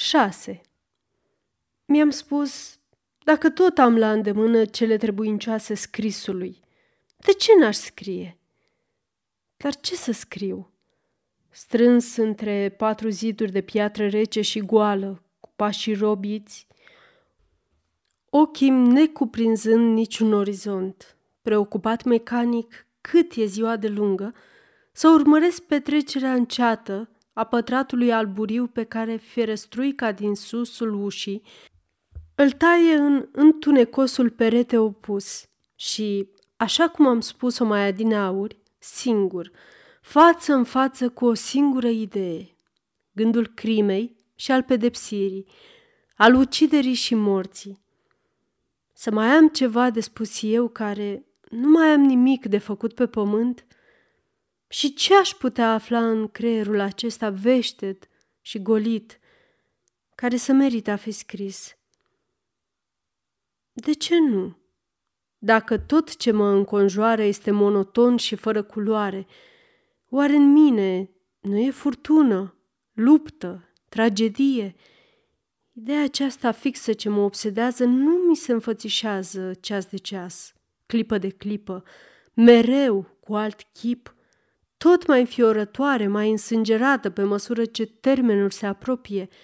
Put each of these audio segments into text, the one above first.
6. Mi-am spus, dacă tot am la îndemână cele trebuincioase scrisului, de ce n-aș scrie? Dar ce să scriu? Strâns între patru ziduri de piatră rece și goală, cu pașii robiți, ochii necuprinzând niciun orizont, preocupat mecanic cât e ziua de lungă, să urmăresc petrecerea înceată a pătratului alburiu pe care fierăstruica din susul ușii îl taie în întunecosul perete opus și, așa cum am spus-o mai adineauri, singur, față în față cu o singură idee, gândul crimei și al pedepsirii, al uciderii și morții. Să mai am ceva de spus eu care nu mai am nimic de făcut pe pământ? Și ce aș putea afla în creierul acesta veșted și golit, care să merită a fi scris? De ce nu? Dacă tot ce mă înconjoară este monoton și fără culoare, oare în mine nu e furtună, luptă, tragedie? Ideea aceasta fixă ce mă obsedează nu mi se înfățișează ceas de ceas, clipă de clipă, mereu cu alt chip, tot mai înfiorătoare, mai însângerată pe măsură ce termenul se apropie –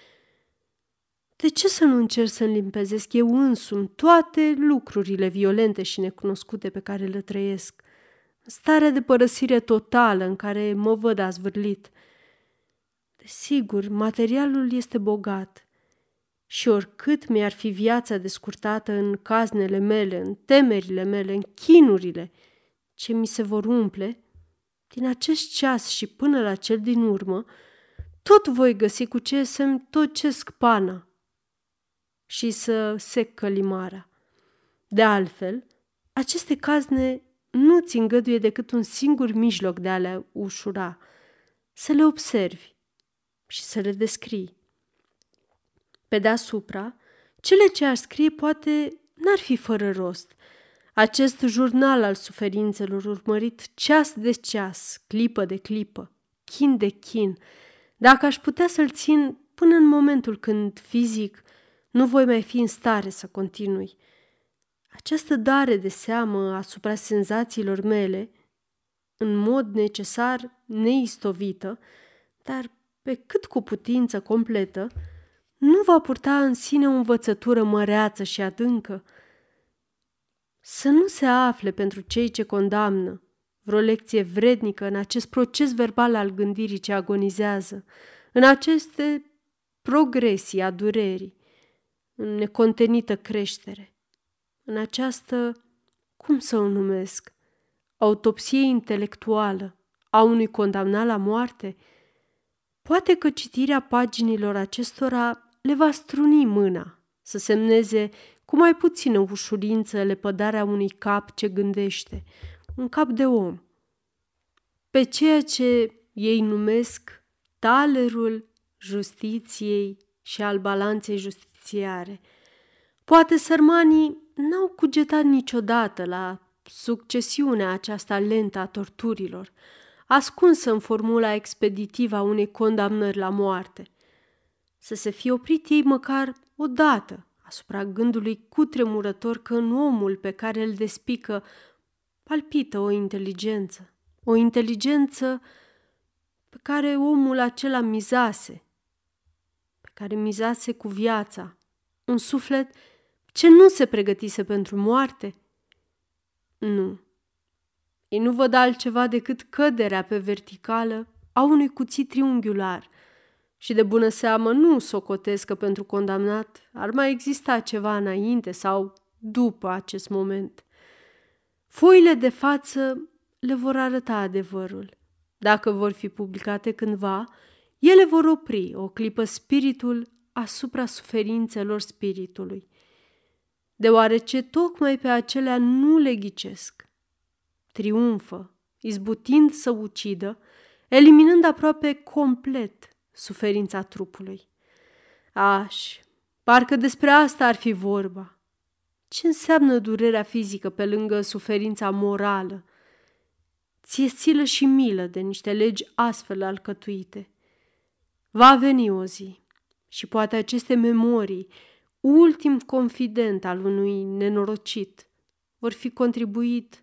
de ce să nu încerc să limpezesc eu însumi toate lucrurile violente și necunoscute pe care le trăiesc? Starea de părăsire totală în care mă văd azvârlit. Desigur, materialul este bogat și oricât mi-ar fi viața descurtată în caznele mele, în temerile mele, în chinurile ce mi se vor umple, din acest ceas și până la cel din urmă, tot voi găsi cu ce să-mi tocesc pana și să sec călimara. De altfel, aceste cazne nu ți îngăduie decât un singur mijloc de a le ușura, să le observi și să le descrii. Pe deasupra, cele ce ar scrie poate n-ar fi fără rost. Acest jurnal al suferințelor urmărit ceas de ceas, clipă de clipă, chin de chin, dacă aș putea să-l țin până în momentul când fizic nu voi mai fi în stare să continui. Această dare de seamă asupra senzațiilor mele, în mod necesar neistovită, dar pe cât cu putință completă, nu va purta în sine o învățătură măreață și adâncă. Să nu se afle pentru cei ce condamnă. Vreo lecție vrednică în acest proces verbal al gândirii ce agonizează, în aceste progresii a durerii, în necontenită creștere, în această, cum să o numesc, autopsie intelectuală a unui condamnat la moarte, poate că citirea paginilor acestora le va struni mâna să semneze cu mai puțină ușurință lepădarea unui cap ce gândește, un cap de om, pe ceea ce ei numesc talerul justiției și al balanței justiției justițiare. Poate sărmanii n-au cugetat niciodată la succesiunea aceasta lentă a torturilor, ascunsă în formula expeditivă a unei condamnări la moarte. Să se fie oprit ei măcar odată asupra gândului cutremurător că în omul pe care îl despică palpită o inteligență, o inteligență pe care omul acela mizase care mizase cu viața, un suflet ce nu se pregătise pentru moarte? Nu. Ei nu văd altceva decât căderea pe verticală a unui cuțit triunghiular și de bună seamă nu socotesc că pentru condamnat ar mai exista ceva înainte sau după acest moment. Foile de față le vor arăta adevărul. Dacă vor fi publicate cândva, ele vor opri o clipă spiritul asupra suferințelor spiritului, deoarece tocmai pe acelea nu le ghicesc. Triumfă, izbutind să ucidă, eliminând aproape complet suferința trupului. Aș, parcă despre asta ar fi vorba. Ce înseamnă durerea fizică pe lângă suferința morală? Ție silă și milă de niște legi astfel alcătuite – Va veni o zi Și poate aceste memorii, ultim confident al unui nenorocit, vor fi contribuit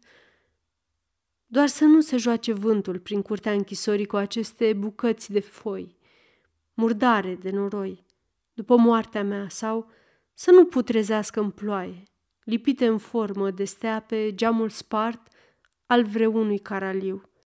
doar să nu se joace vântul prin curtea închisorii cu aceste bucăți de foi, murdare de noroi, după moartea mea, sau să nu putrezească în ploaie, lipite în formă de stea pe geamul spart al vreunui caraliu.